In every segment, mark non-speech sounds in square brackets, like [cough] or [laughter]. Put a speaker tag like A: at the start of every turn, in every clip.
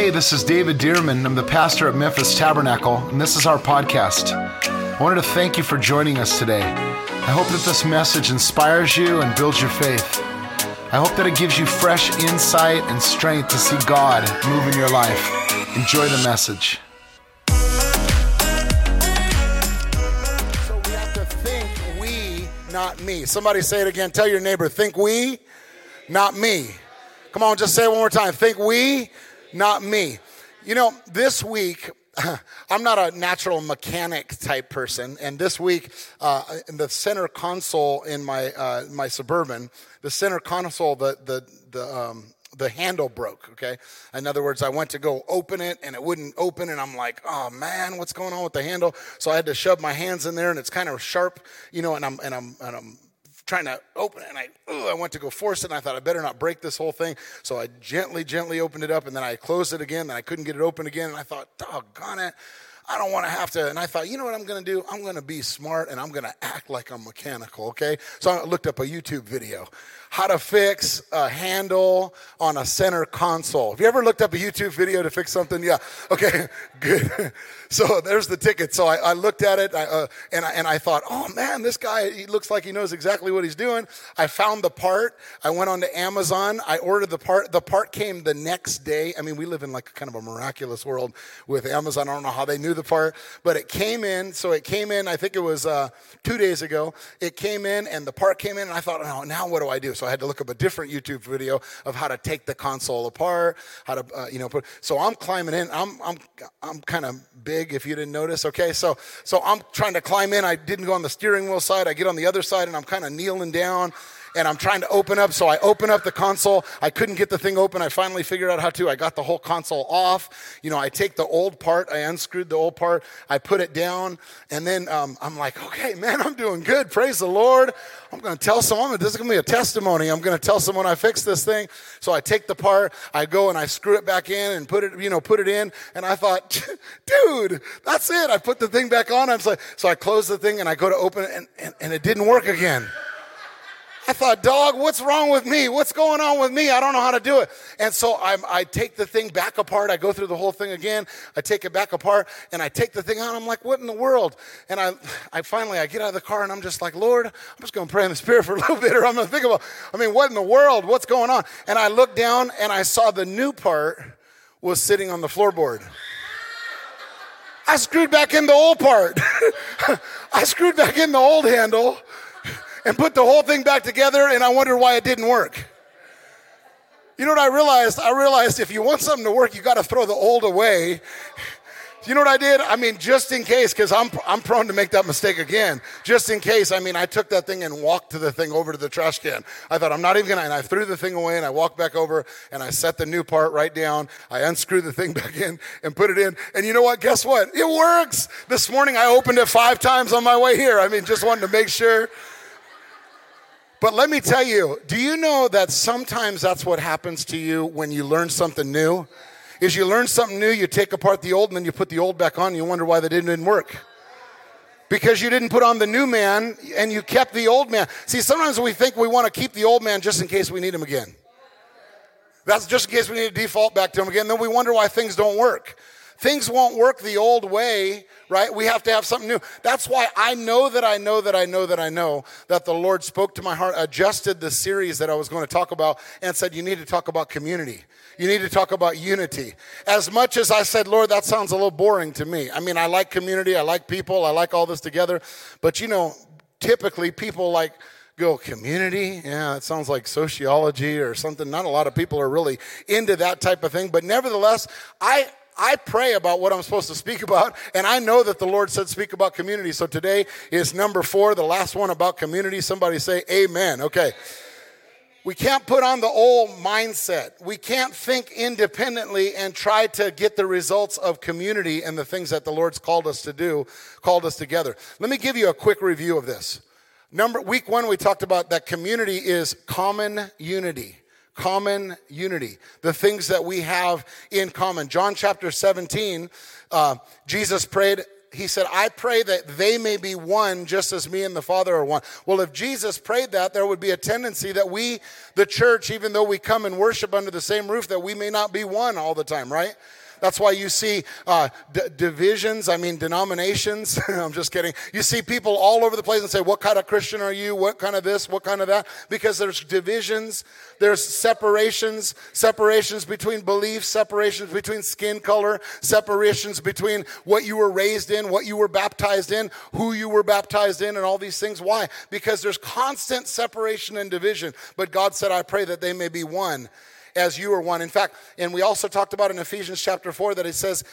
A: Hey, this is David Dearman. I'm the pastor at Memphis Tabernacle, and this is our podcast. I wanted to thank you for joining us today. I hope that this message inspires you and builds your faith. I hope that it gives you fresh insight and strength to see God move in your life. Enjoy the message.
B: So we have to think we, not me. Somebody say it again. Tell your neighbor, think we, not me. Come on, just say it one more time. Think we, not me. You know, this week, [laughs] I'm not a natural mechanic type person, and this week, uh, in the center console in my uh, my suburban, the center console, the the the um, the handle broke. Okay, in other words, I went to go open it and it wouldn't open, and I'm like, oh man, what's going on with the handle? So I had to shove my hands in there, and it's kind of sharp, you know, and I'm and I'm and I'm trying to open it and I, ugh, I went to go force it and I thought I better not break this whole thing. So I gently, gently opened it up and then I closed it again and I couldn't get it open again. And I thought, doggone it. I don't want to have to. And I thought, you know what I'm going to do? I'm going to be smart and I'm going to act like I'm mechanical, okay? So I looked up a YouTube video how to fix a handle on a center console. Have you ever looked up a YouTube video to fix something? Yeah. Okay, [laughs] good. So there's the ticket. So I, I looked at it I, uh, and, I, and I thought, oh man, this guy, he looks like he knows exactly what he's doing. I found the part. I went on to Amazon. I ordered the part. The part came the next day. I mean, we live in like kind of a miraculous world with Amazon. I don't know how they knew the part, but it came in. So it came in, I think it was uh, two days ago. It came in and the part came in and I thought, oh, now what do I do? So I had to look up a different YouTube video of how to take the console apart, how to, uh, you know, put. So I'm climbing in. I'm, I'm, I'm kind of big, if you didn't notice. Okay, so, so I'm trying to climb in. I didn't go on the steering wheel side. I get on the other side, and I'm kind of kneeling down and I'm trying to open up. So I open up the console. I couldn't get the thing open. I finally figured out how to. I got the whole console off. You know, I take the old part, I unscrewed the old part, I put it down, and then um, I'm like, okay, man, I'm doing good. Praise the Lord. I'm going to tell someone. This is going to be a testimony. I'm going to tell someone I fixed this thing. So I take the part, I go and I screw it back in and put it, you know, put it in. And I thought, [laughs] dude, that's it. I put the thing back on. I'm like, so I close the thing and I go to open it, and, and, and it didn't work again. I thought, dog, what's wrong with me? What's going on with me? I don't know how to do it. And so I'm, i take the thing back apart. I go through the whole thing again. I take it back apart and I take the thing out. I'm like, what in the world? And I, I finally, I get out of the car and I'm just like, Lord, I'm just going to pray in the spirit for a little bit or I'm going to think about, I mean, what in the world? What's going on? And I looked down and I saw the new part was sitting on the floorboard. I screwed back in the old part. [laughs] I screwed back in the old handle and put the whole thing back together, and I wondered why it didn't work. You know what I realized? I realized if you want something to work, you got to throw the old away. You know what I did? I mean, just in case, because I'm, I'm prone to make that mistake again. Just in case, I mean, I took that thing and walked to the thing over to the trash can. I thought, I'm not even gonna, and I threw the thing away and I walked back over and I set the new part right down. I unscrewed the thing [laughs] back in and put it in. And you know what? Guess what? It works. This morning I opened it five times on my way here. I mean, just wanted to make sure. But let me tell you, do you know that sometimes that's what happens to you when you learn something new? Is you learn something new, you take apart the old, and then you put the old back on, and you wonder why that didn't work. Because you didn't put on the new man and you kept the old man. See, sometimes we think we want to keep the old man just in case we need him again. That's just in case we need to default back to him again. Then we wonder why things don't work. Things won't work the old way, right? We have to have something new. That's why I know that I know that I know that I know that the Lord spoke to my heart, adjusted the series that I was going to talk about, and said, You need to talk about community. You need to talk about unity. As much as I said, Lord, that sounds a little boring to me. I mean, I like community, I like people, I like all this together. But you know, typically people like, go community yeah it sounds like sociology or something not a lot of people are really into that type of thing but nevertheless i I pray about what I'm supposed to speak about, and I know that the Lord said speak about community. So today is number four, the last one about community. Somebody say amen. Okay. We can't put on the old mindset. We can't think independently and try to get the results of community and the things that the Lord's called us to do, called us together. Let me give you a quick review of this. Number week one, we talked about that community is common unity common unity, the things that we have in common. John chapter 17, uh, Jesus prayed he said, I pray that they may be one just as me and the Father are one. Well, if Jesus prayed that, there would be a tendency that we, the church, even though we come and worship under the same roof, that we may not be one all the time, right? That's why you see uh, d- divisions, I mean, denominations. [laughs] I'm just kidding. You see people all over the place and say, What kind of Christian are you? What kind of this? What kind of that? Because there's divisions, there's separations, separations between beliefs, separations between skin color, separations between what you were raised in, what you were baptized in, who you were baptized in, and all these things. Why? Because there's constant separation and division. But God said, I pray that they may be one as you are one. In fact, and we also talked about in Ephesians chapter 4 that it says,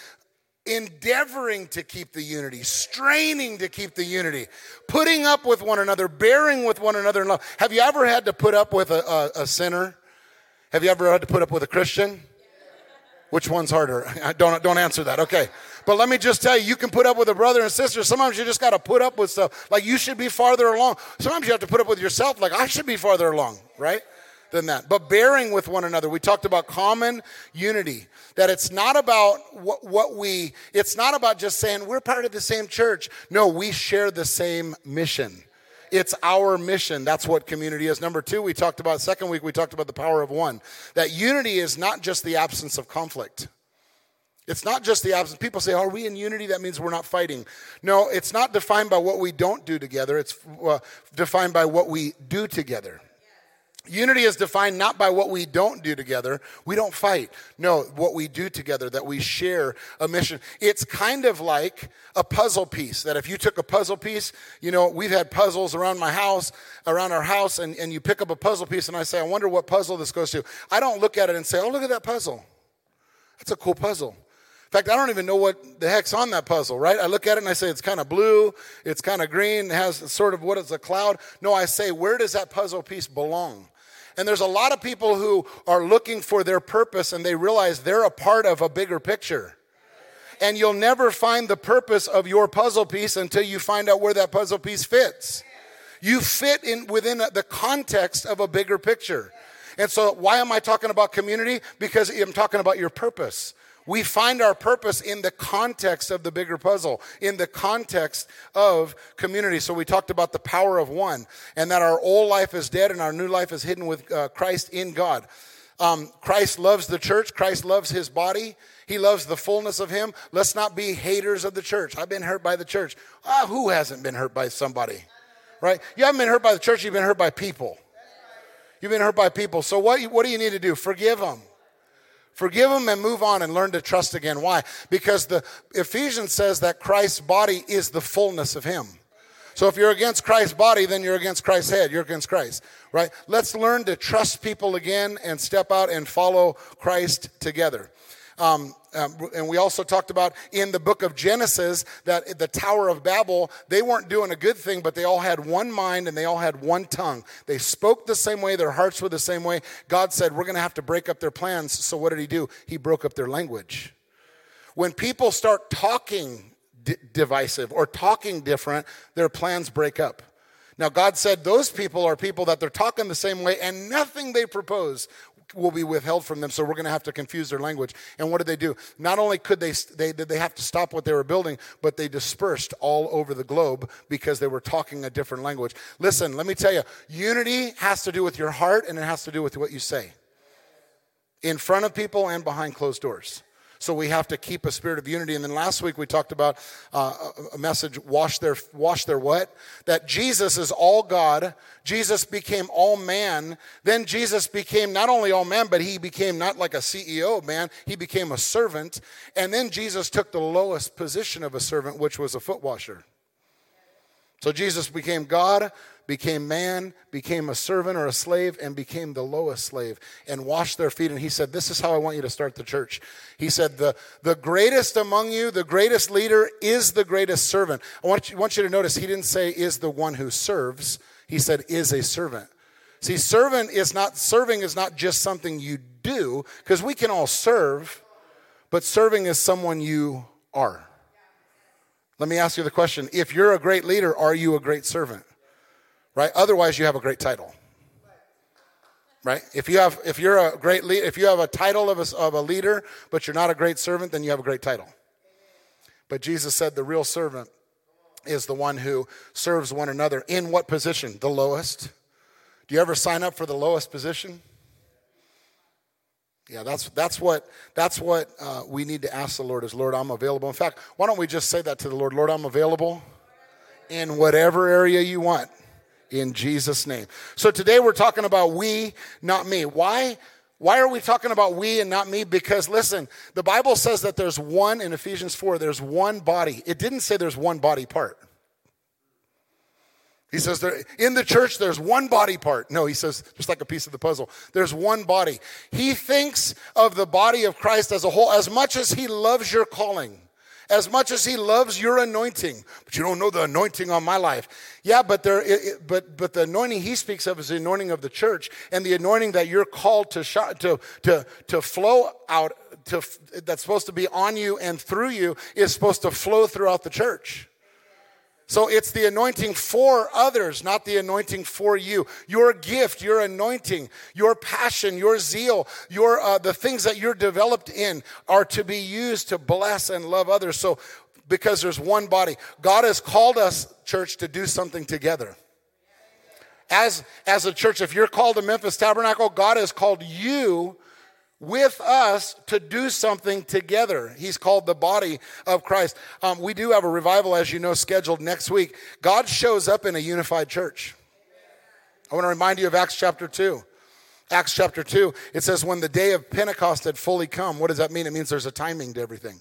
B: endeavoring to keep the unity, straining to keep the unity, putting up with one another, bearing with one another in love. Have you ever had to put up with a, a, a sinner? Have you ever had to put up with a Christian? Which one's harder? [laughs] Don't, don't answer that. Okay. But let me just tell you, you can put up with a brother and sister. Sometimes you just got to put up with stuff. Like you should be farther along. Sometimes you have to put up with yourself. Like I should be farther along, right? Than that. But bearing with one another. We talked about common unity. That it's not about what, what, we, it's not about just saying we're part of the same church. No, we share the same mission. It's our mission. That's what community is. Number two, we talked about, second week, we talked about the power of one. That unity is not just the absence of conflict. It's not just the absence. People say, Are we in unity? That means we're not fighting. No, it's not defined by what we don't do together, it's uh, defined by what we do together. Unity is defined not by what we don't do together. We don't fight. No, what we do together, that we share a mission. It's kind of like a puzzle piece, that if you took a puzzle piece, you know, we've had puzzles around my house, around our house, and, and you pick up a puzzle piece and I say, I wonder what puzzle this goes to. I don't look at it and say, oh, look at that puzzle. That's a cool puzzle. In fact, I don't even know what the heck's on that puzzle, right? I look at it and I say, it's kind of blue, it's kind of green, it has sort of what is a cloud. No, I say, where does that puzzle piece belong? And there's a lot of people who are looking for their purpose and they realize they're a part of a bigger picture. And you'll never find the purpose of your puzzle piece until you find out where that puzzle piece fits. You fit in within the context of a bigger picture. And so, why am I talking about community? Because I'm talking about your purpose. We find our purpose in the context of the bigger puzzle, in the context of community. So we talked about the power of one and that our old life is dead and our new life is hidden with uh, Christ in God. Um, Christ loves the church, Christ loves his body. He loves the fullness of him. Let's not be haters of the church. I've been hurt by the church. Ah, who hasn't been hurt by somebody? Right? You haven't been hurt by the church, you've been hurt by people. You've been hurt by people. So what, what do you need to do? Forgive them. Forgive them and move on and learn to trust again. Why? Because the Ephesians says that Christ's body is the fullness of him. So if you're against Christ's body, then you're against Christ's head. You're against Christ, right? Let's learn to trust people again and step out and follow Christ together. Um, um, and we also talked about in the book of Genesis that the Tower of Babel, they weren't doing a good thing, but they all had one mind and they all had one tongue. They spoke the same way, their hearts were the same way. God said, We're going to have to break up their plans. So what did he do? He broke up their language. When people start talking d- divisive or talking different, their plans break up. Now, God said those people are people that they're talking the same way, and nothing they propose will be withheld from them, so we're going to have to confuse their language. And what did they do? Not only could they, they did they have to stop what they were building, but they dispersed all over the globe because they were talking a different language. Listen, let me tell you, unity has to do with your heart and it has to do with what you say. In front of people and behind closed doors. So we have to keep a spirit of unity. And then last week we talked about uh, a message, wash their, wash their what? That Jesus is all God. Jesus became all man. Then Jesus became not only all man, but he became not like a CEO man. He became a servant. And then Jesus took the lowest position of a servant, which was a foot washer. So Jesus became God, became man, became a servant or a slave, and became the lowest slave and washed their feet. And he said, This is how I want you to start the church. He said, The, the greatest among you, the greatest leader, is the greatest servant. I want you, want you to notice he didn't say, Is the one who serves. He said, Is a servant. See, servant is not, serving is not just something you do, because we can all serve, but serving is someone you are. Let me ask you the question if you're a great leader, are you a great servant? Right? Otherwise, you have a great title, right? If you have, if you're a great leader, if you have a title of a, of a leader, but you're not a great servant, then you have a great title. But Jesus said the real servant is the one who serves one another. In what position? The lowest. Do you ever sign up for the lowest position? Yeah, that's, that's what, that's what uh, we need to ask the Lord is, Lord, I'm available. In fact, why don't we just say that to the Lord? Lord, I'm available in whatever area you want in Jesus' name. So today we're talking about we, not me. Why? Why are we talking about we and not me? Because listen, the Bible says that there's one in Ephesians 4, there's one body. It didn't say there's one body part. He says there, in the church there's one body part. No, he says just like a piece of the puzzle. There's one body. He thinks of the body of Christ as a whole as much as he loves your calling as much as he loves your anointing. But you don't know the anointing on my life. Yeah, but there, it, but but the anointing he speaks of is the anointing of the church, and the anointing that you're called to to to to flow out to that's supposed to be on you and through you is supposed to flow throughout the church. So it's the anointing for others, not the anointing for you. Your gift, your anointing, your passion, your zeal, your uh, the things that you're developed in are to be used to bless and love others. So because there's one body, God has called us, church, to do something together. As as a church, if you're called to Memphis Tabernacle, God has called you with us to do something together. He's called the body of Christ. Um, we do have a revival, as you know, scheduled next week. God shows up in a unified church. I want to remind you of Acts chapter 2. Acts chapter 2, it says, When the day of Pentecost had fully come, what does that mean? It means there's a timing to everything.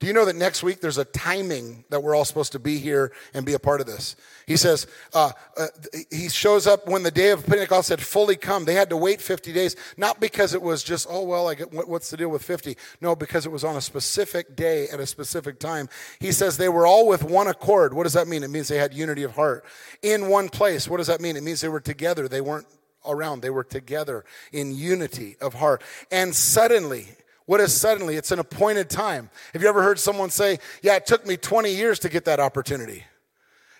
B: Do you know that next week there's a timing that we're all supposed to be here and be a part of this? He says, uh, uh, he shows up when the day of Pentecost had fully come. They had to wait 50 days, not because it was just, oh, well, like, what's the deal with 50? No, because it was on a specific day at a specific time. He says they were all with one accord. What does that mean? It means they had unity of heart. In one place. What does that mean? It means they were together. They weren't around. They were together in unity of heart. And suddenly, what is suddenly? It's an appointed time. Have you ever heard someone say, Yeah, it took me 20 years to get that opportunity?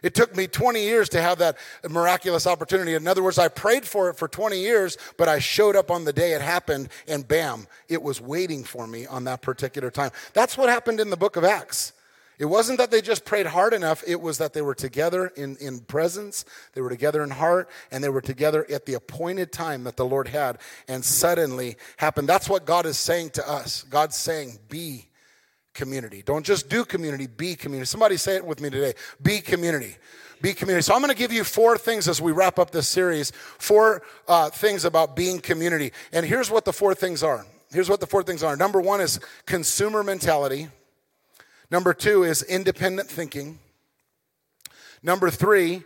B: It took me 20 years to have that miraculous opportunity. In other words, I prayed for it for 20 years, but I showed up on the day it happened, and bam, it was waiting for me on that particular time. That's what happened in the book of Acts. It wasn't that they just prayed hard enough, it was that they were together in, in presence, they were together in heart, and they were together at the appointed time that the Lord had, and suddenly happened. That's what God is saying to us. God's saying, Be community. Don't just do community, be community. Somebody say it with me today be community. Be community. So I'm going to give you four things as we wrap up this series. Four uh, things about being community. And here's what the four things are. Here's what the four things are. Number one is consumer mentality. Number two is independent thinking. Number three,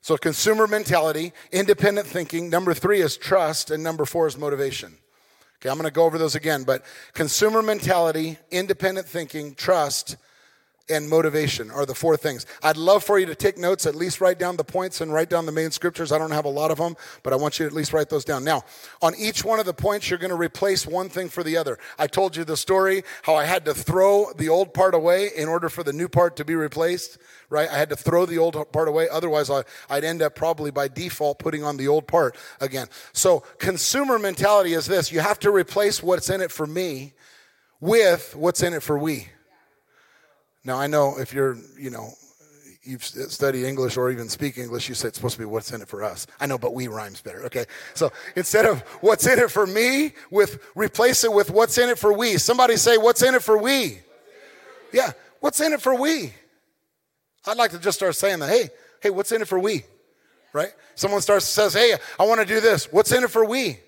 B: so consumer mentality, independent thinking. Number three is trust. And number four is motivation. Okay, I'm to go over those again, but consumer mentality, independent thinking, trust, and motivation are the four things. I'd love for you to take notes, at least write down the points and write down the main scriptures. I don't have a lot of them, but I want you to at least write those down. Now, on each one of the points, you're going to replace one thing for the other. I told you the story how I had to throw the old part away in order for the new part to be replaced, right? I had to throw the old part away. Otherwise, I, would end up probably by default putting on the old part again. So, consumer mentality is this you have to replace what's in it for me with what's in it for we. Now, I know if you're, you know, you've studied English or even speak English, you say it's supposed to be what's in it for us. I know, but we rhymes better. Okay. So instead of what's in it for me, with replace it with what's in it for we. Somebody say, what's in it for we? Yeah. What's in it for we? I'd like to just start saying that. Hey, hey, what's in it for we? Right? Someone starts says, hey, I want to do this. What's in it for we?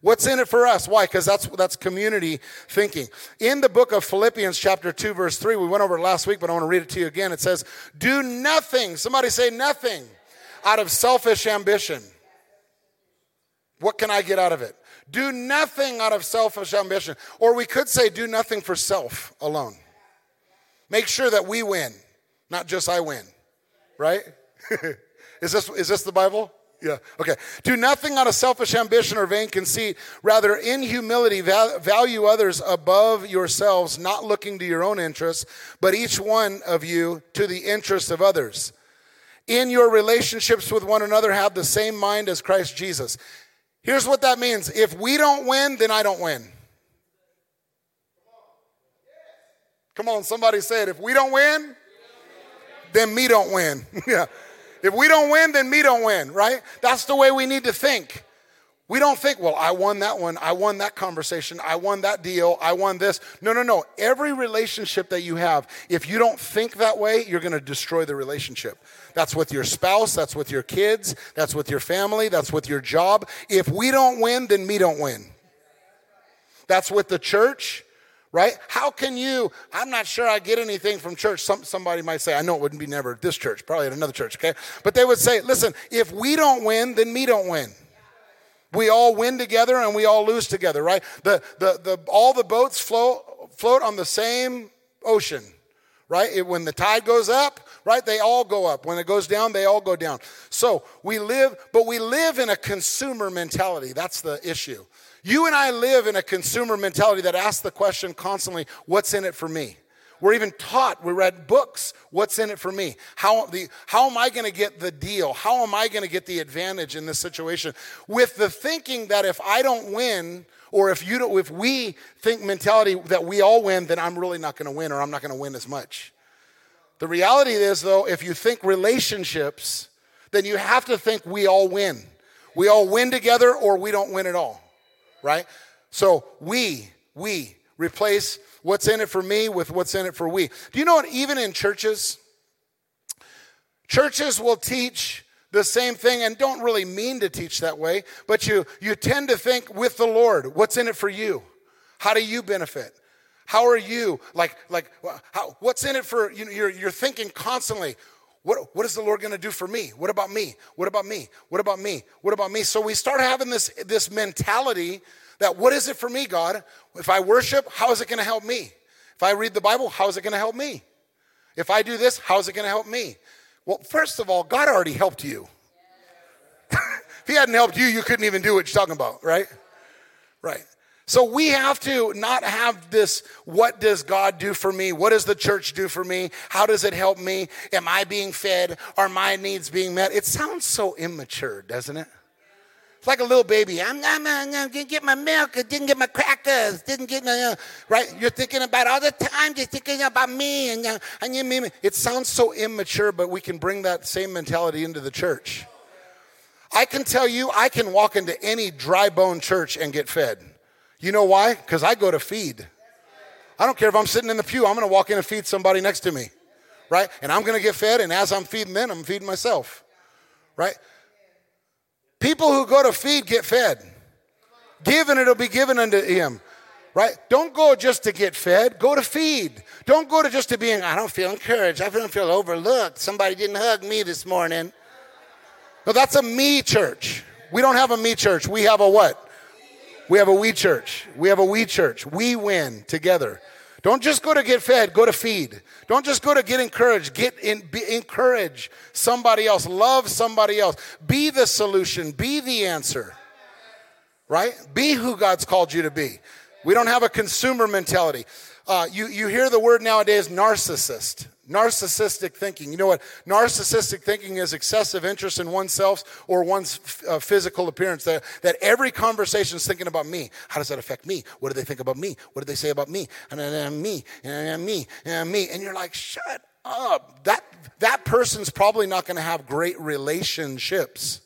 B: What's in it for us? Why? Because that's, that's community thinking. In the book of Philippians, chapter 2, verse 3, we went over it last week, but I want to read it to you again. It says, Do nothing, somebody say nothing, out of selfish ambition. What can I get out of it? Do nothing out of selfish ambition. Or we could say, Do nothing for self alone. Make sure that we win, not just I win, right? [laughs] is, this, is this the Bible? Yeah, okay. Do nothing out of selfish ambition or vain conceit. Rather, in humility, value others above yourselves, not looking to your own interests, but each one of you to the interests of others. In your relationships with one another, have the same mind as Christ Jesus. Here's what that means if we don't win, then I don't win. Come on, somebody say it. If we don't win, then me don't win. [laughs] yeah. If we don't win, then me don't win, right? That's the way we need to think. We don't think, well, I won that one. I won that conversation. I won that deal. I won this. No, no, no. Every relationship that you have, if you don't think that way, you're going to destroy the relationship. That's with your spouse. That's with your kids. That's with your family. That's with your job. If we don't win, then me don't win. That's with the church right? How can you? I'm not sure I get anything from church. Some, somebody might say, I know it wouldn't be never at this church, probably at another church, okay? But they would say, listen, if we don't win, then me don't win. We all win together and we all lose together, right? The, the, the, all the boats float, float on the same ocean, right? It, when the tide goes up, right, they all go up. When it goes down, they all go down. So we live, but we live in a consumer mentality. That's the issue. You and I live in a consumer mentality that asks the question constantly what's in it for me? We're even taught, we read books, what's in it for me? How, the, how am I going to get the deal? How am I going to get the advantage in this situation? With the thinking that if I don't win, or if you don't, if we think mentality that we all win, then I'm really not going to win or I'm not going to win as much. The reality is, though, if you think relationships, then you have to think we all win. We all win together or we don't win at all, right? So we, we replace what's in it for me with what's in it for we. Do you know what? Even in churches, churches will teach the same thing and don't really mean to teach that way, but you, you tend to think with the Lord, what's in it for you? How do you benefit? How are you? Like, like how, what's in it for you? You're, you're thinking constantly, what, what is the Lord going to do for me? What about me? What about me? What about me? What about me? So we start having this, this mentality that what is it for me, God? If I worship, how is it going to help me? If I read the Bible, how is it going to help me? If I do this, how is it going to help me? Well, first of all, God already helped you. [laughs] if He hadn't helped you, you couldn't even do what you're talking about, right? Right. So we have to not have this what does God do for me? What does the church do for me? How does it help me? Am I being fed? Are my needs being met? It sounds so immature, doesn't it? It's like a little baby. I'm, I'm, I'm, I'm didn't get my milk. I didn't get my crackers. Didn't get my, uh, right? You're thinking about all the time. You're thinking about me and, uh, and you. It sounds so immature, but we can bring that same mentality into the church. I can tell you, I can walk into any dry bone church and get fed. You know why? Because I go to feed. I don't care if I'm sitting in the pew, I'm going to walk in and feed somebody next to me, right? And I'm going to get fed, and as I'm feeding them, I'm feeding myself, right? People who go to feed get fed. Give and it'll be given unto him. Right? Don't go just to get fed, go to feed. Don't go to just to being, I don't feel encouraged. I don't feel overlooked. Somebody didn't hug me this morning. No, that's a me church. We don't have a me church. We have a what? We have a we church. We have a we church. We win together. Don't just go to get fed, go to feed. Don't just go to get encouraged, get in, be, encourage somebody else, love somebody else. Be the solution, be the answer. Right? Be who God's called you to be. We don't have a consumer mentality. Uh, you, you hear the word nowadays narcissist. Narcissistic thinking. You know what? Narcissistic thinking is excessive interest in oneself or one's uh, physical appearance. That, that every conversation is thinking about me. How does that affect me? What do they think about me? What do they say about me? And, and, and me, and, and me, uh, and uh, me. And you're like, shut up. That, that person's probably not going to have great relationships.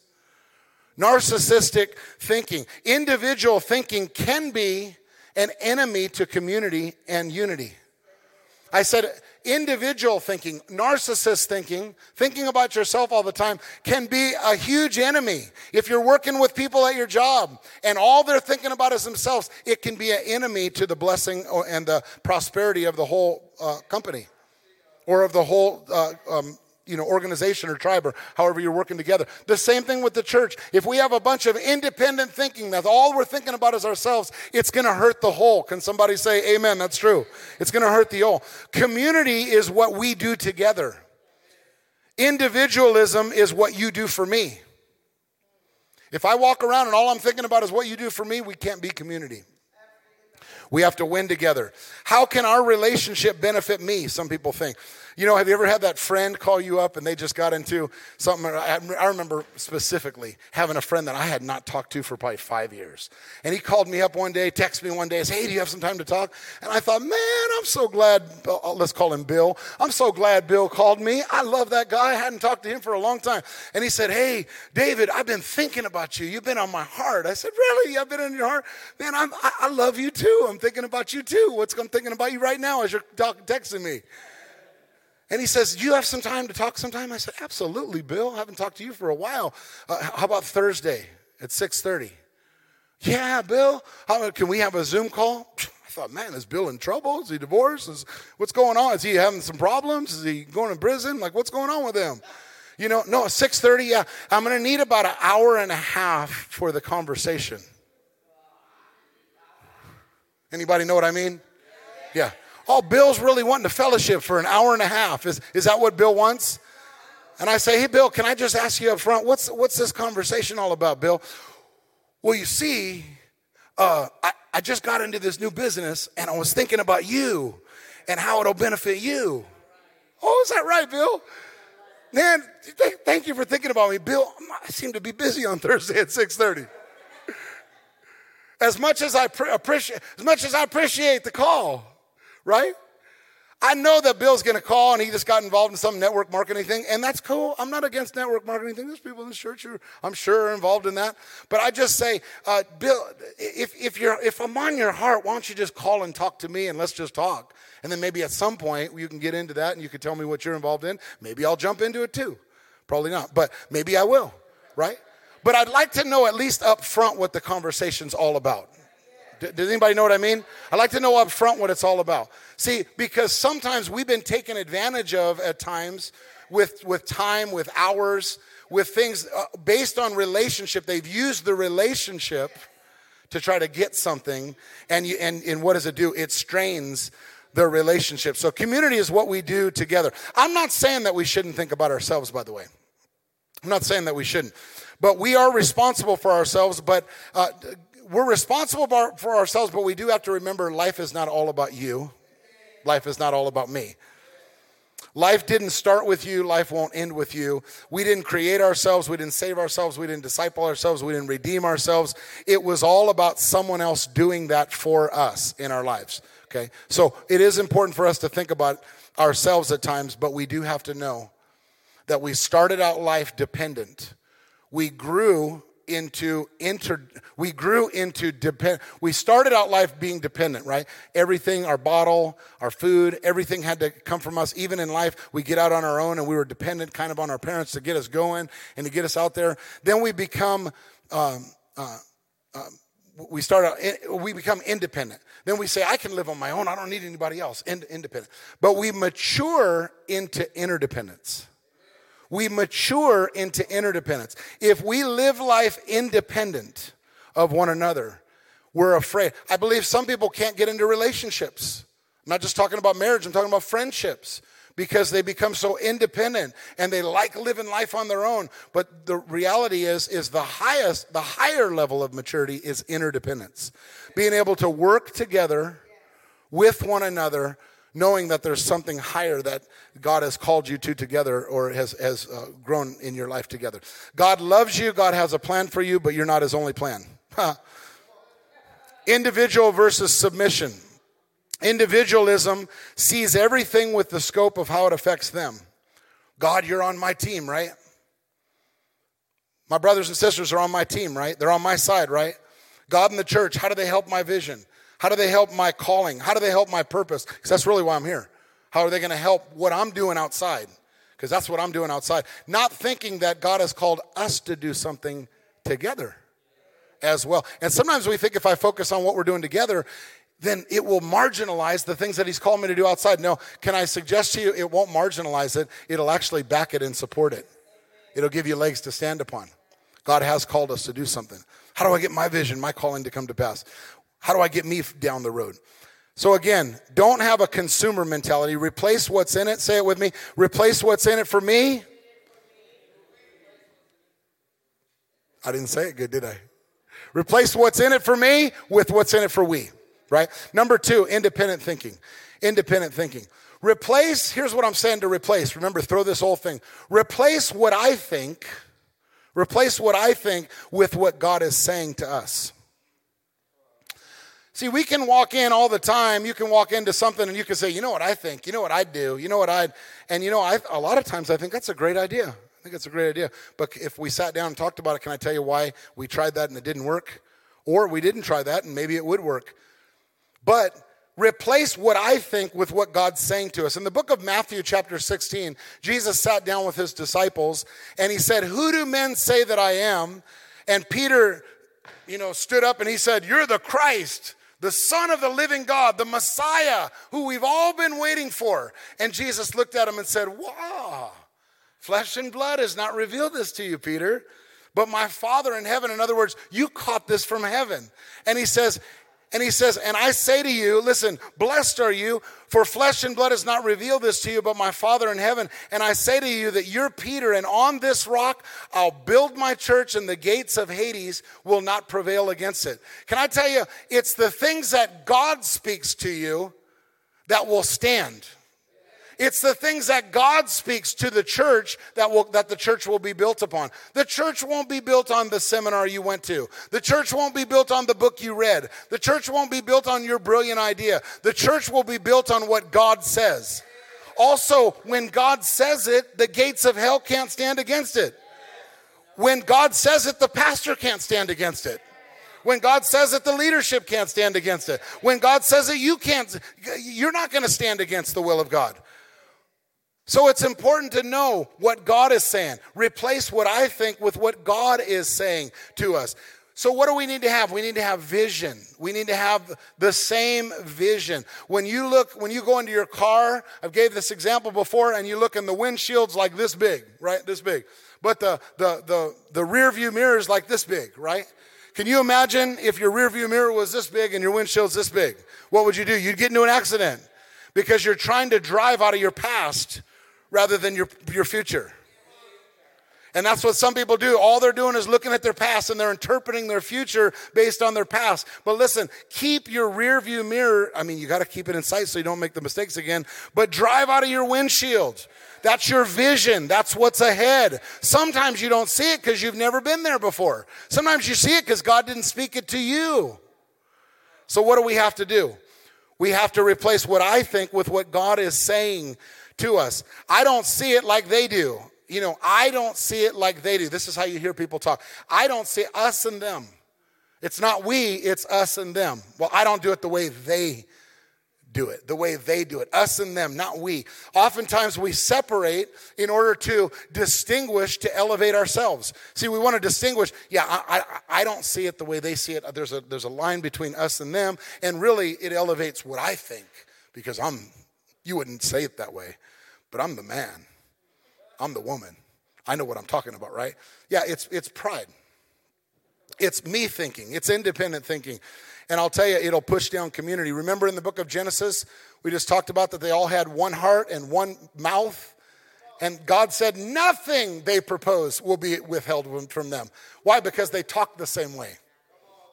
B: Narcissistic thinking. Individual thinking can be an enemy to community and unity. I said, individual thinking, narcissist thinking, thinking about yourself all the time can be a huge enemy. If you're working with people at your job and all they're thinking about is themselves, it can be an enemy to the blessing and the prosperity of the whole uh, company or of the whole uh, um, you know organization or tribe or however you're working together. The same thing with the church. If we have a bunch of independent thinking that all we're thinking about is ourselves it's going to hurt the whole. Can somebody say amen? That's true. It's going to hurt the whole. Community is what we do together. Individualism is what you do for me. If i walk around and all i'm thinking about is what you do for me we can't be community. We have to win together. How can our relationship benefit me? Some people think. You know, have you ever had that friend call you up and they just got into something? I remember specifically having a friend that I had not talked to for probably five years. And he called me up one day, texted me one day, said, Hey, do you have some time to talk? And I thought, Man, I'm so glad, uh, let's call him Bill. I'm so glad Bill called me. I love that guy. I hadn't talked to him for a long time. And he said, Hey, David, I've been thinking about you. You've been on my heart. I said, Really? I've been in your heart? Man, I'm, I, love you too. I'm thinking about you too. What's I'm thinking about you right now as you're texting me. And he says, Do you have some time to talk sometime? I said, Absolutely, Bill. I haven't talked to you for a while. Uh, how about Thursday at 6:30? Yeah, Bill. How, can we have a Zoom call? I thought, man, is Bill in trouble? Is he divorced? Is, what's going on? Is he having some problems? Is he going to prison? Like, what's going on with him? You know, no, 6:30. Yeah, I'm going to need about an hour and a half for the conversation. Anybody know what I mean? Yeah. Oh, Bill's really wanting to fellowship for an hour and a half. Is, is that what Bill wants? And I say, hey, Bill, can I just ask you up front, what's, what's this conversation all about, Bill? Well, you see, uh, I, I just got into this new business and I was thinking about you and how it'll benefit you. Oh, is that right, Bill? Man, th- thank you for thinking about me. Bill, I seem to be busy on [laughs] Thursday at 6.30. As much as I pre- appreciate, as much as I appreciate the call, right? I know that Bill's going to call and he just got involved in some network marketing thing, and that's cool. I'm not against network marketing thing. There's people in the church who I'm sure are involved in that. But I just say, uh, Bill, if, if, you're, if I'm on your heart, why don't you just call and talk to me and let's just talk? And then maybe at some point you can get into that and you can tell me what you're involved in. Maybe I'll jump into it too. Probably not, but maybe I will, right? But I'd like to know at least up front what the conversation's all about. Does anybody know what I mean? I like to know up front what it's all about. See, because sometimes we've been taken advantage of at times with, with time, with hours, with things uh, based on relationship. They've used the relationship to try to get something. And, you, and, and what does it do? It strains the relationship. So community is what we do together. I'm not saying that we shouldn't think about ourselves, by the way. I'm not saying that we shouldn't. But we are responsible for ourselves. But uh, we're responsible for ourselves, but we do have to remember life is not all about you. Life is not all about me. Life didn't start with you. Life won't end with you. We didn't create ourselves. We didn't save ourselves. We didn't disciple ourselves. We didn't redeem ourselves. It was all about someone else doing that for us in our lives. Okay? So it is important for us to think about ourselves at times, but we do have to know that we started out life dependent. We grew into inter we grew into depend we started out life being dependent right? Everything our bottle our food everything had to come from us. Even in life we get out on our own and we were dependent kind of on our parents to get us going and to get us out there. Then we become um, uh, uh, we start out we become independent. Then we say i can live on my own. I don't need anybody else. Independent. But we mature into interdependence we mature into interdependence. If we live life independent of one another, we're afraid. I believe some people can't get into relationships. I'm not just talking about marriage, I'm talking about friendships because they become so independent and they like living life on their own but the reality is is the highest the higher level of maturity is interdependence being able to work together with one another knowing that there's something higher that God has called you to together or has, has uh, grown in your life together. God loves you, God has a plan for you, but you're not his only plan. Individual versus submission. Individualism sees everything with the scope of how it affects them. God, you're on my team, right? My brothers and sisters are on my team, right? They're on my side, right? God and the church, how do they help my vision? How do they help my calling? How do they help my purpose? Because that's really why I'm here. How are they going to help what I'm doing outside? Because that's what I'm doing outside. Not thinking that God has called us to do something together as well. And sometimes we think if I focus on what we're doing together, then it will marginalize the things that he's called me to do outside. No, can I suggest to you it won't marginalize it, it'll actually back it and support it. It'll give you legs to stand upon. God has called us to do something. How do I get my vision, my calling to come to pass? How do I get me down the road? So again, don't have a consumer mentality. Replace what's in it. Say it with me. Replace what's in it for me. I didn't say it good, did I? Replace what's in it for me with what's in it for we. right? Number two, independent thinking. Independent thinking. Replace, here's what I'm saying to replace. Remember, throw this whole thing. Replace what I think, replace what I think with what God is saying to us. See, we can walk in all the time. You can walk into something and you can say, you know what I think, you know what I'd do, you know what I'd, and you know, I, a lot of times I think that's a great idea. I think it's a great idea. But if we sat down and talked about it, can I tell you why we tried that and it didn't work? Or we didn't try that and maybe it would work. But replace what I think with what God's saying to us. In the book of Matthew, chapter 16, Jesus sat down with his disciples and he said, Who do men say that I am? And Peter, you know, stood up and he said, You're the Christ the Son of the living God, the Messiah, who we've all been waiting for. And Jesus looked at him and said, Wow, flesh and blood has not revealed this to you, Peter, but my Father in heaven. In other words, you caught this from heaven. And he says, and he says, And I say to you, listen, blessed are you, for flesh and blood has not revealed this to you, but my Father in heaven. And I say to you that you're Peter, and on this rock I'll build my church, and the gates of Hades will not prevail against it. Can I tell you, it's the things that God speaks to you that will stand. It's the things that God speaks to the church that will that the church will be built upon. The church won't be built on the seminar you went to. The church won't be built on the book you read. The church won't be built on your brilliant idea. The church will be built on what God says. Also, when God says it, the gates of hell can't stand against it. When God says it, the pastor can't stand against it. When God says it, the leadership can't stand against it. When God says it, you can't, you're not going to stand against the will of God. So it's important to know what God is saying. Replace what I think with what God is saying to us. So, what do we need to have? We need to have vision. We need to have the same vision. When you look, when you go into your car, I've gave this example before, and you look in the windshield's like this big, right? This big. But the the the the rear view mirror is like this big, right? Can you imagine if your rear view mirror was this big and your windshield's this big? What would you do? You'd get into an accident because you're trying to drive out of your past rather than your, your future. And that's what some people do. All they're doing is looking at their past and they're interpreting their future based on their past. But listen, keep your rear view mirror. I mean, you got to keep it in sight so you don't make the mistakes again, but drive out of your windshield. That's your vision. That's what's ahead. Sometimes you don't see it because you've never been there before. Sometimes you see it because God didn't speak it to you. So, what do we have to do? We have to replace what I think with what God is saying to us. I don't see it like they do. You know, I don't see it like they do. This is how you hear people talk. I don't see us and them. It's not we, it's us and them. Well, I don't do it the way they do it, the way they do it. Us and them, not we. Oftentimes we separate in order to distinguish, to elevate ourselves. See, we want to distinguish. Yeah, I, I, I, don't see it the way they see it. There's a, there's a line between us and them, and really it elevates what I think because I'm, you wouldn't say it that way but I'm the man. I'm the woman. I know what I'm talking about, right? Yeah, it's it's pride. It's me thinking. It's independent thinking. And I'll tell you, it'll push down community. Remember in the book of Genesis, we just talked about that they all had one heart and one mouth. And God said, nothing they propose will be withheld from them. Why? Because they talk the same way.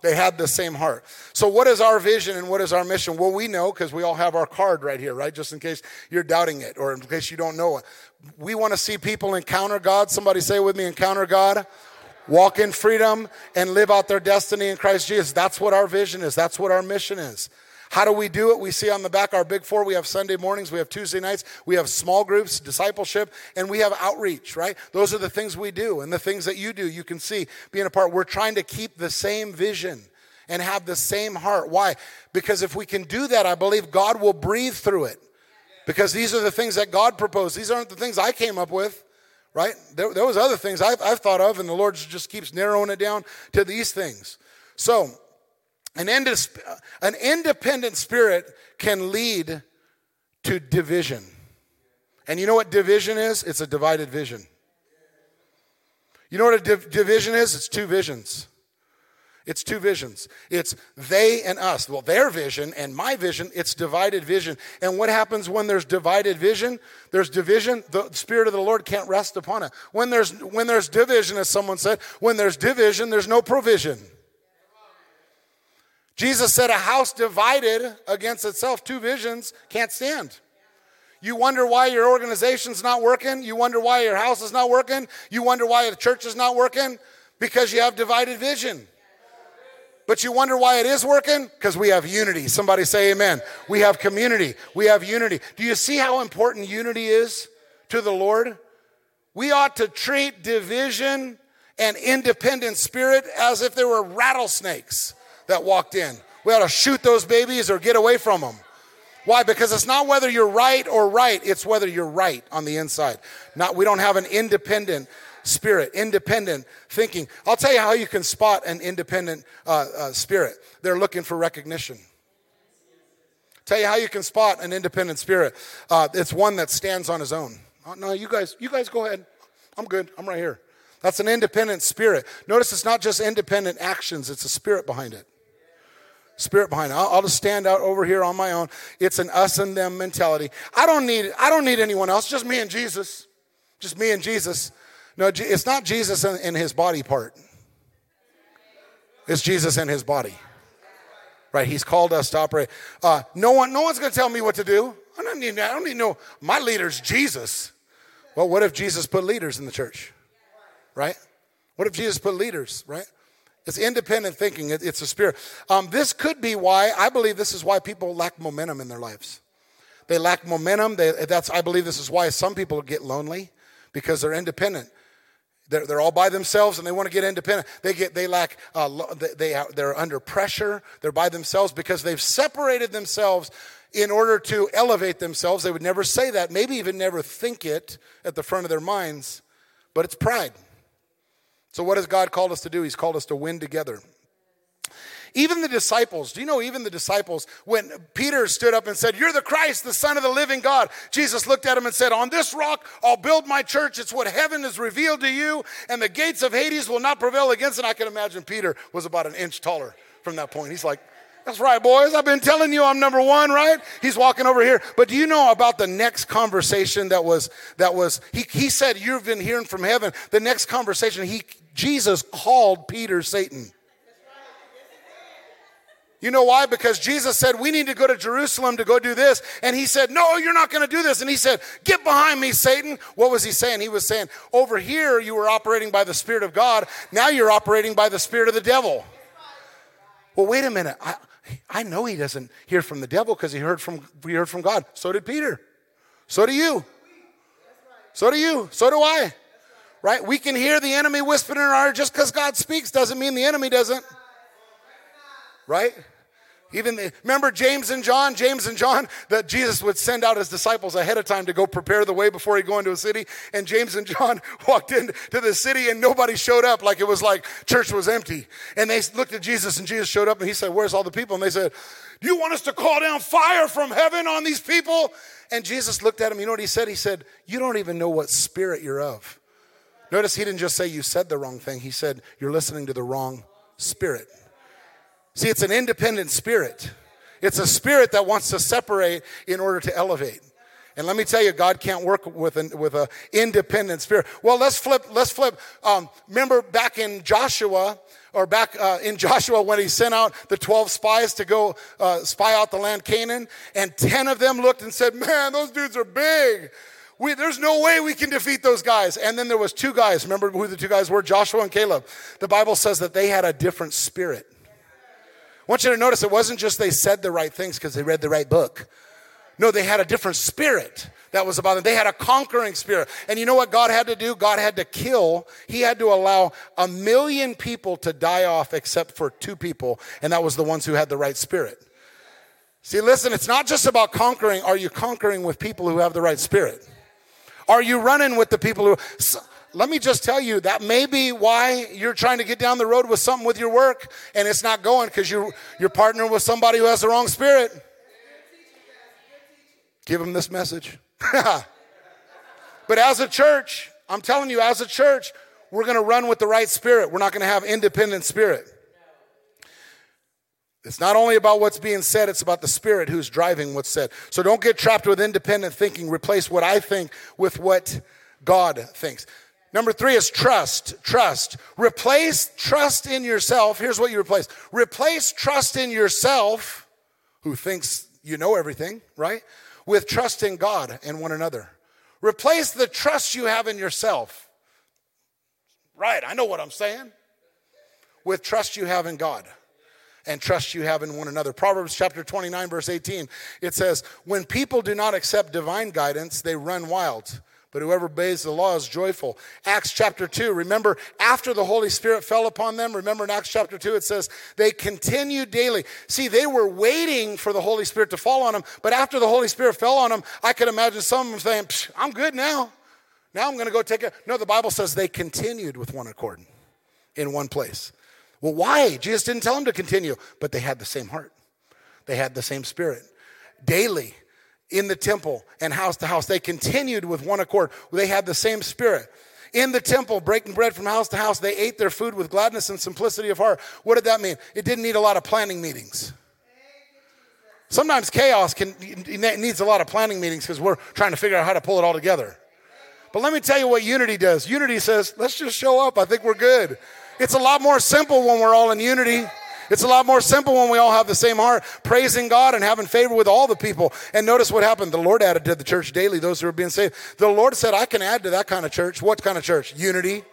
B: They had the same heart. So, what is our vision and what is our mission? Well, we know because we all have our card right here, right? Just in case you're doubting it or in case you don't know it. We want to see people encounter God. Somebody say with me, encounter God. Walk in freedom and live out their destiny in Christ Jesus. That's what our vision is. That's what our mission is. How do we do it? We see on the back our big four. We have Sunday mornings, we have Tuesday nights, we have small groups, discipleship, and we have outreach, right? Those are the things we do and the things that you do. You can see being a part. We're trying to keep the same vision and have the same heart. Why? Because if we can do that, I believe God will breathe through it. Because these are the things that God proposed. These aren't the things I came up with, right? There, there was other things I've, I've thought of, and the Lord just keeps narrowing it down to these things. So an, an independent spirit can lead to division. And you know what division is? It's a divided vision. You know what a div- division is? It's two visions. It's two visions. It's they and us. Well, their vision and my vision, it's divided vision. And what happens when there's divided vision? There's division, the spirit of the Lord can't rest upon it. When there's when there's division as someone said, when there's division, there's no provision. Jesus said, A house divided against itself, two visions, can't stand. You wonder why your organization's not working. You wonder why your house is not working. You wonder why the church is not working because you have divided vision. But you wonder why it is working? Because we have unity. Somebody say amen. We have community. We have unity. Do you see how important unity is to the Lord? We ought to treat division and independent spirit as if they were rattlesnakes that walked in. We ought to shoot those babies or get away from them. Why? Because it's not whether you're right or right, it's whether you're right on the inside. Not we don't have an independent spirit, independent thinking. I'll tell you how you can spot an independent uh, uh, spirit. They're looking for recognition. Tell you how you can spot an independent spirit. Uh, it's one that stands on his own. Oh, no, you guys, you guys go ahead. I'm good. I'm right here. That's an independent spirit. Notice it's not just independent actions, it's a spirit behind it. Spirit behind it. I'll, I'll just stand out over here on my own. It's an us and them mentality. I don't need I don't need anyone else, just me and Jesus. Just me and Jesus. No, it's not Jesus in, his body part. It's Jesus in his body. Right? He's called us to operate. Uh, no one, no one's going to tell me what to do. I don't need. I don't need no. My leader's Jesus. Well, what if Jesus put leaders in the church? Right? What if Jesus put leaders? Right? It's independent thinking. It, it's a spirit. Um, this could be why I believe this is why people lack momentum in their lives. They lack momentum. They, that's I believe this is why some people get lonely because they're independent. They're, they're all by themselves and they want to get independent. They get they lack uh, they they're under pressure. They're by themselves because they've separated themselves in order to elevate themselves. They would never say that, maybe even never think it at the front of their minds, but it's pride. So, what has God called us to do? He's called us to win together. Even the disciples, do you know, even the disciples, when Peter stood up and said, You're the Christ, the Son of the living God, Jesus looked at him and said, On this rock I'll build my church. It's what heaven has revealed to you, and the gates of Hades will not prevail against it. I can imagine Peter was about an inch taller from that point. He's like, that's right, boys. I've been telling you I'm number one, right? He's walking over here. But do you know about the next conversation that was that was he, he said, You've been hearing from heaven. The next conversation, he Jesus called Peter Satan. You know why? Because Jesus said, We need to go to Jerusalem to go do this. And he said, No, you're not going to do this. And he said, Get behind me, Satan. What was he saying? He was saying, Over here, you were operating by the Spirit of God. Now you're operating by the Spirit of the devil. Well, wait a minute. I, I know he doesn't hear from the devil because he heard from, he heard from God. So did Peter. So do you. So do you. So do I. Right? We can hear the enemy whispering in our ear. Just because God speaks doesn't mean the enemy doesn't right? Even the, remember James and John, James and John, that Jesus would send out his disciples ahead of time to go prepare the way before he go into a city. And James and John [laughs] walked into the city and nobody showed up, like it was like church was empty. And they looked at Jesus and Jesus showed up and he said, "Where's all the people?" And they said, "Do you want us to call down fire from heaven on these people?" And Jesus looked at him. You know what he said? He said, "You don't even know what spirit you're of." Notice he didn't just say you said the wrong thing. He said you're listening to the wrong spirit. See, it's an independent spirit. It's a spirit that wants to separate in order to elevate. And let me tell you, God can't work with an with a independent spirit. Well, let's flip. Let's flip. Um, remember back in Joshua, or back uh, in [laughs] Joshua when he sent out the twelve spies to go uh, spy out the land Canaan, and ten of them looked and said, "Man, those dudes are big. We, there's no way we can defeat those guys." And then there was two guys. Remember who the two guys were? Joshua and Caleb. The Bible says that they had a different spirit. I want you to notice it wasn't just they said the right things because they read the right book. No, they had a different spirit that was about them. They had a conquering spirit. And you know what God had to do? God had to kill, He had to allow a million people to die off except for two people, and that was the ones who had the right spirit. See, listen, it's not just about conquering. Are you conquering with people who have the right spirit? Are you running with the people who let me just tell you that may be why you're trying to get down the road with something with your work and it's not going because you, you're partnering with somebody who has the wrong spirit. Give them this message. [laughs] but as a church, I'm telling you, as a church, we're going to run with the right spirit. We're not going to have independent spirit. It's not only about what's being said, it's about the spirit who's driving what's said. So don't get trapped with independent thinking. Replace what I think with what God thinks. Number three is trust. Trust. Replace trust in yourself. Here's what you replace replace trust in yourself, who thinks you know everything, right? With trust in God and one another. Replace the trust you have in yourself. Right, I know what I'm saying. With trust you have in God and trust you have in one another. Proverbs chapter 29, verse 18, it says, When people do not accept divine guidance, they run wild. But whoever obeys the law is joyful. Acts chapter 2, remember after the Holy Spirit fell upon them, remember in Acts chapter 2, it says they continued daily. See, they were waiting for the Holy Spirit to fall on them, but after the Holy Spirit fell on them, I could imagine some of them saying, I'm good now. Now I'm going to go take it. No, the Bible says they continued with one accord in one place. Well, why? Jesus didn't tell them to continue, but they had the same heart, they had the same spirit. Daily, in the temple and house to house. They continued with one accord. They had the same spirit. In the temple, breaking bread from house to house, they ate their food with gladness and simplicity of heart. What did that mean? It didn't need a lot of planning meetings. Sometimes chaos can, needs a lot of planning meetings because we're trying to figure out how to pull it all together. But let me tell you what unity does. Unity says, let's just show up. I think we're good. It's a lot more simple when we're all in unity. It's a lot more simple when we all have the same heart, praising God and having favor with all the people. And notice what happened. The Lord added to the church daily those who were being saved. The Lord said, I can add to that kind of church. What kind of church? Unity,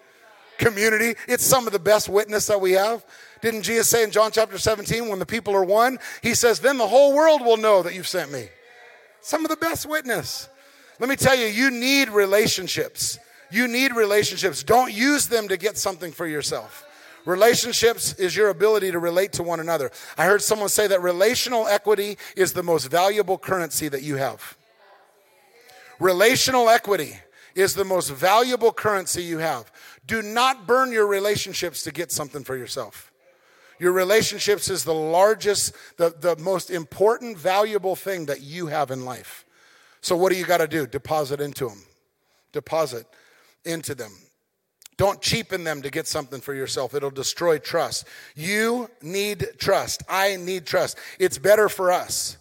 B: community. It's some of the best witness that we have. Didn't Jesus say in John chapter 17, when the people are one, he says, then the whole world will know that you've sent me. Some of the best witness. Let me tell you, you need relationships. You need relationships. Don't use them to get something for yourself. Relationships is your ability to relate to one another. I heard someone say that relational equity is the most valuable currency that you have. Relational equity is the most valuable currency you have. Do not burn your relationships to get something for yourself. Your relationships is the largest, the, the most important, valuable thing that you have in life. So, what do you got to do? Deposit into them. Deposit into them. Don't cheapen them to get something for yourself. It'll destroy trust. You need trust. I need trust. It's better for us.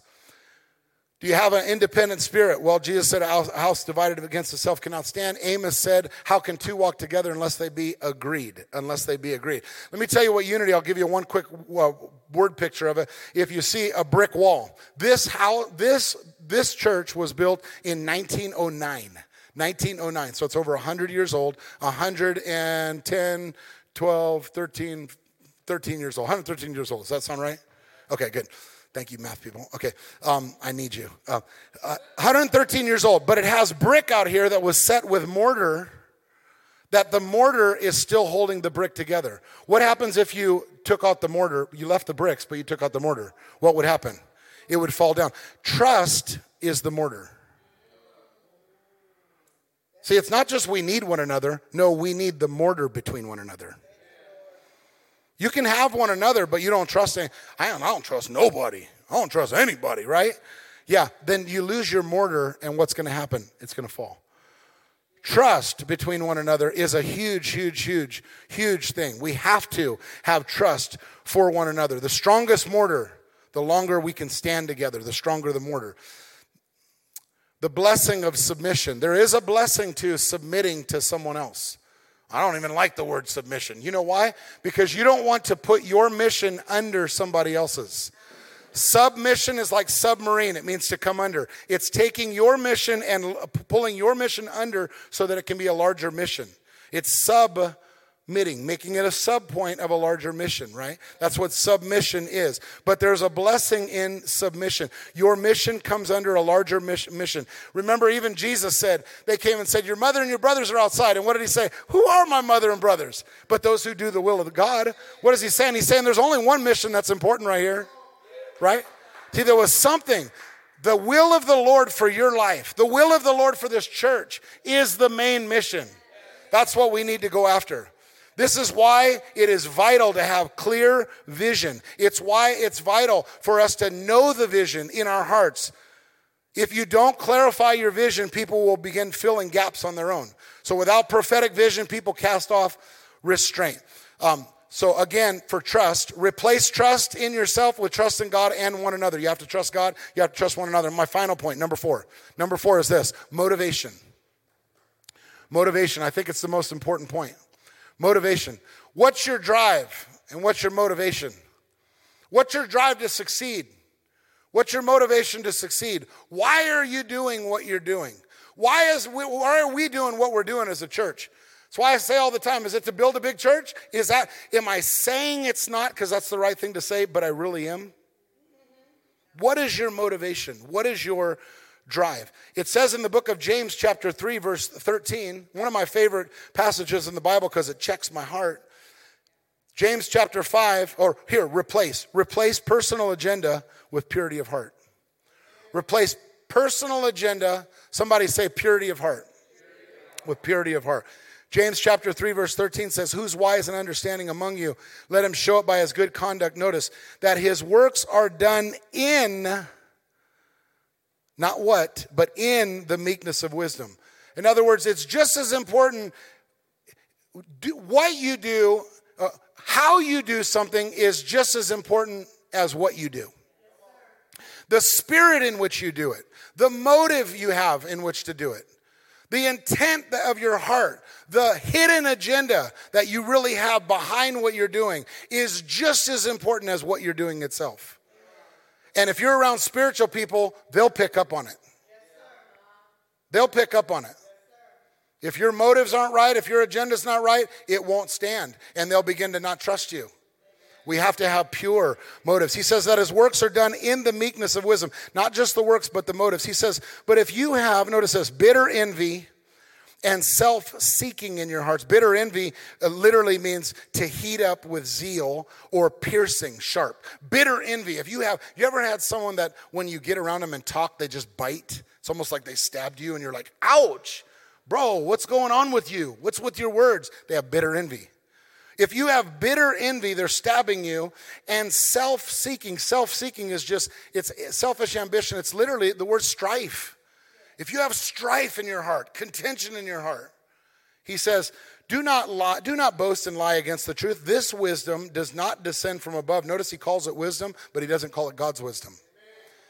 B: Do you have an independent spirit? Well, Jesus said, a house divided against itself cannot stand. Amos said, How can two walk together unless they be agreed? Unless they be agreed. Let me tell you what unity, I'll give you one quick uh, word picture of it. If you see a brick wall, this, how, this, this church was built in 1909. 1909. So it's over 100 years old, 110, 12, 13, 13 years old, 113 years old. Does that sound right? Okay, good. Thank you, math people. Okay, um, I need you. Uh, uh, 113 years old, but it has brick out here that was set with mortar. That the mortar is still holding the brick together. What happens if you took out the mortar? You left the bricks, but you took out the mortar. What would happen? It would fall down. Trust is the mortar. See, it's not just we need one another. No, we need the mortar between one another. You can have one another, but you don't trust any, I don't, I don't trust nobody. I don't trust anybody, right? Yeah, then you lose your mortar, and what's going to happen? It's going to fall. Trust between one another is a huge, huge, huge, huge thing. We have to have trust for one another. The strongest mortar, the longer we can stand together, the stronger the mortar the blessing of submission. There is a blessing to submitting to someone else. I don't even like the word submission. You know why? Because you don't want to put your mission under somebody else's. Submission is like submarine, it means to come under. It's taking your mission and pulling your mission under so that it can be a larger mission. It's sub making it a subpoint of a larger mission, right? That's what submission is. But there's a blessing in submission. Your mission comes under a larger mission. Remember, even Jesus said, they came and said, Your mother and your brothers are outside. And what did he say? Who are my mother and brothers? But those who do the will of God. What is he saying? He's saying there's only one mission that's important right here, right? See, there was something. The will of the Lord for your life, the will of the Lord for this church is the main mission. That's what we need to go after. This is why it is vital to have clear vision. It's why it's vital for us to know the vision in our hearts. If you don't clarify your vision, people will begin filling gaps on their own. So without prophetic vision, people cast off restraint. Um, so again, for trust, replace trust in yourself with trust in God and one another. You have to trust God. You have to trust one another. My final point, number four. Number four is this motivation. Motivation. I think it's the most important point. Motivation. What's your drive and what's your motivation? What's your drive to succeed? What's your motivation to succeed? Why are you doing what you're doing? Why, is we, why are we doing what we're doing as a church? That's why I say all the time is it to build a big church? Is that, am I saying it's not because that's the right thing to say, but I really am? What is your motivation? What is your drive? It says in the book of James, chapter 3, verse 13, one of my favorite passages in the Bible because it checks my heart. James chapter 5, or here, replace. Replace personal agenda with purity of heart. Replace personal agenda, somebody say purity of heart, with purity of heart. James chapter 3 verse 13 says, "Who's wise and understanding among you? Let him show it by his good conduct. Notice that his works are done in not what, but in the meekness of wisdom." In other words, it's just as important what you do, uh, how you do something is just as important as what you do. The spirit in which you do it, the motive you have in which to do it, the intent of your heart, the hidden agenda that you really have behind what you're doing is just as important as what you're doing itself. And if you're around spiritual people, they'll pick up on it. They'll pick up on it. If your motives aren't right, if your agenda's not right, it won't stand and they'll begin to not trust you. We have to have pure motives. He says that his works are done in the meekness of wisdom, not just the works, but the motives. He says, but if you have, notice this, bitter envy and self seeking in your hearts. Bitter envy uh, literally means to heat up with zeal or piercing, sharp. Bitter envy. If you have, you ever had someone that when you get around them and talk, they just bite? It's almost like they stabbed you and you're like, ouch, bro, what's going on with you? What's with your words? They have bitter envy. If you have bitter envy, they're stabbing you. And self seeking, self seeking is just, it's selfish ambition. It's literally the word strife. If you have strife in your heart, contention in your heart, he says, do not lie, do not boast and lie against the truth. This wisdom does not descend from above. Notice he calls it wisdom, but he doesn't call it God's wisdom.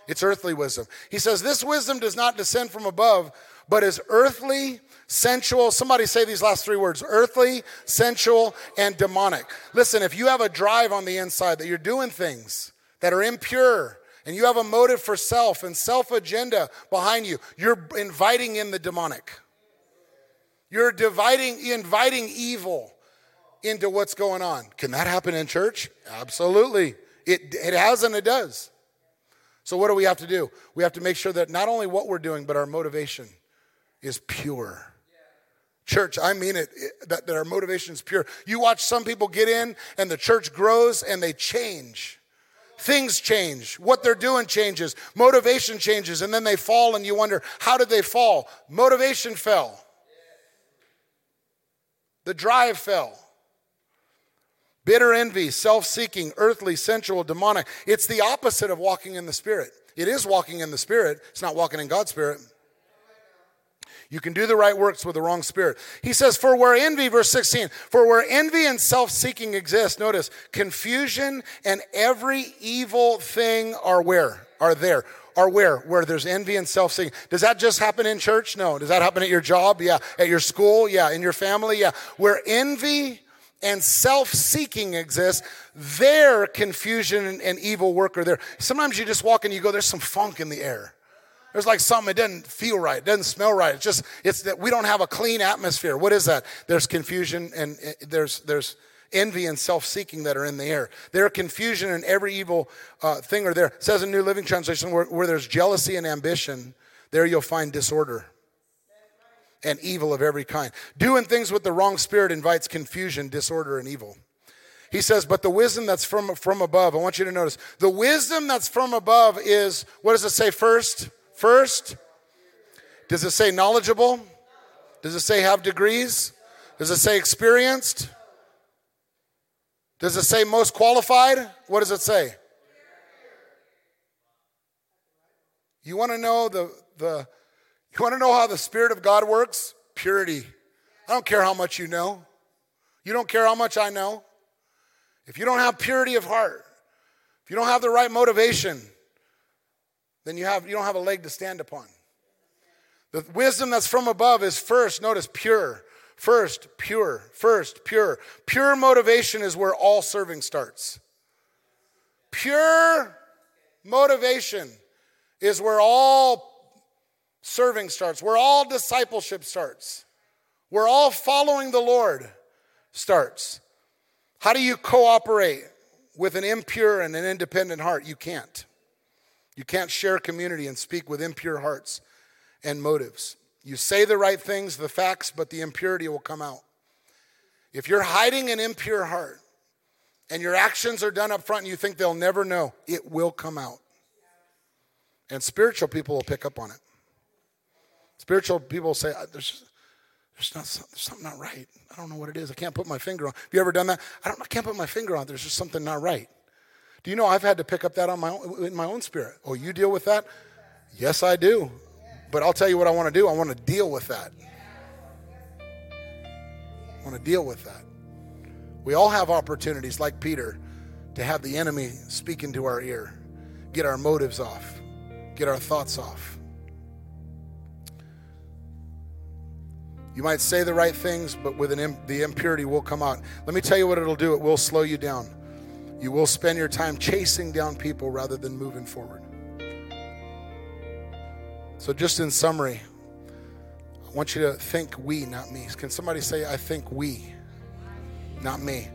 B: It's earthly wisdom. He says, This wisdom does not descend from above, but is earthly, sensual. Somebody say these last three words earthly, sensual, and demonic. Listen, if you have a drive on the inside that you're doing things that are impure, and you have a motive for self and self agenda behind you, you're inviting in the demonic. You're dividing, inviting evil into what's going on. Can that happen in church? Absolutely. It, it has and it does. So, what do we have to do? We have to make sure that not only what we're doing, but our motivation is pure. Church, I mean it, that, that our motivation is pure. You watch some people get in and the church grows and they change. Things change. What they're doing changes. Motivation changes. And then they fall and you wonder, how did they fall? Motivation fell. The drive fell. Bitter envy, self seeking, earthly, sensual, demonic. It's the opposite of walking in the Spirit. It is walking in the Spirit, it's not walking in God's Spirit. You can do the right works with the wrong spirit. He says, For where envy, verse 16, for where envy and self seeking exist, notice, confusion and every evil thing are where? Are there. Are where? Where there's envy and self seeking. Does that just happen in church? No. Does that happen at your job? Yeah. At your school? Yeah. In your family? Yeah. Where envy and self seeking exists, there confusion and evil work are there. Sometimes you just walk and you go, There's some funk in the air. There's like something, it doesn't feel right, it doesn't smell right. It's just, it's that we don't have a clean atmosphere. What is that? There's confusion and there's, there's envy and self-seeking that are in the air. There are confusion and every evil uh, thing are there. It says in New Living Translation, where, where there's jealousy and ambition, there you'll find disorder and evil of every kind. Doing things with the wrong spirit invites confusion, disorder, and evil. He says, but the wisdom that's from, from above, I want you to notice, the wisdom that's from above is, what does it say first? First, does it say knowledgeable? Does it say have degrees? Does it say experienced? Does it say most qualified? What does it say? You want to know the, the you want to know how the Spirit of God works? Purity. I don't care how much you know. You don't care how much I know. If you don't have purity of heart, if you don't have the right motivation, then you, have, you don't have a leg to stand upon. The wisdom that's from above is first, notice, pure. First, pure. First, pure. Pure motivation is where all serving starts. Pure motivation is where all serving starts, where all discipleship starts, where all following the Lord starts. How do you cooperate with an impure and an independent heart? You can't. You can't share community and speak with impure hearts and motives. You say the right things, the facts, but the impurity will come out. If you're hiding an impure heart and your actions are done up front and you think they'll never know, it will come out. And spiritual people will pick up on it. Spiritual people say, uh, there's, there's, not, there's something not right. I don't know what it is. I can't put my finger on. Have you ever done that? I, don't, I can't put my finger on. It. There's just something not right. Do you know I've had to pick up that on my own, in my own spirit? Oh, you deal with that? Yes, I do. But I'll tell you what I want to do. I want to deal with that. I want to deal with that. We all have opportunities, like Peter, to have the enemy speak into our ear, get our motives off, get our thoughts off. You might say the right things, but with an, the impurity will come out. Let me tell you what it'll do it will slow you down. You will spend your time chasing down people rather than moving forward. So, just in summary, I want you to think we, not me. Can somebody say, I think we, not me?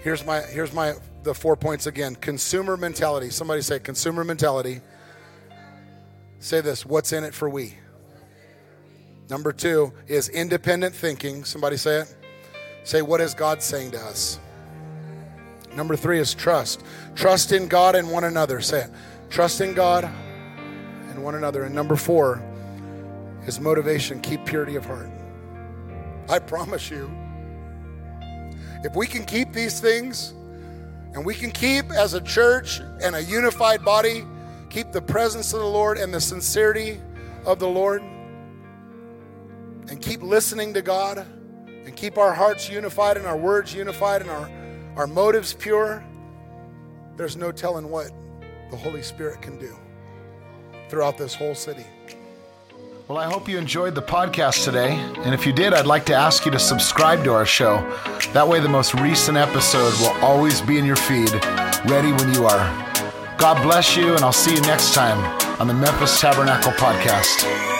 B: Here's my, here's my, the four points again. Consumer mentality. Somebody say, consumer mentality. Say this, what's in it for we? Number two is independent thinking. Somebody say it. Say, what is God saying to us? Number three is trust. Trust in God and one another. Say it. Trust in God and one another. And number four is motivation. Keep purity of heart. I promise you, if we can keep these things and we can keep as a church and a unified body, keep the presence of the Lord and the sincerity of the Lord and keep listening to God and keep our hearts unified and our words unified and our, our motives pure, there's no telling what the Holy Spirit can do throughout this whole city.
A: Well, I hope you enjoyed the podcast today. And if you did, I'd like to ask you to subscribe to our show. That way, the most recent episode will always be in your feed, ready when you are. God bless you, and I'll see you next time on the Memphis Tabernacle Podcast.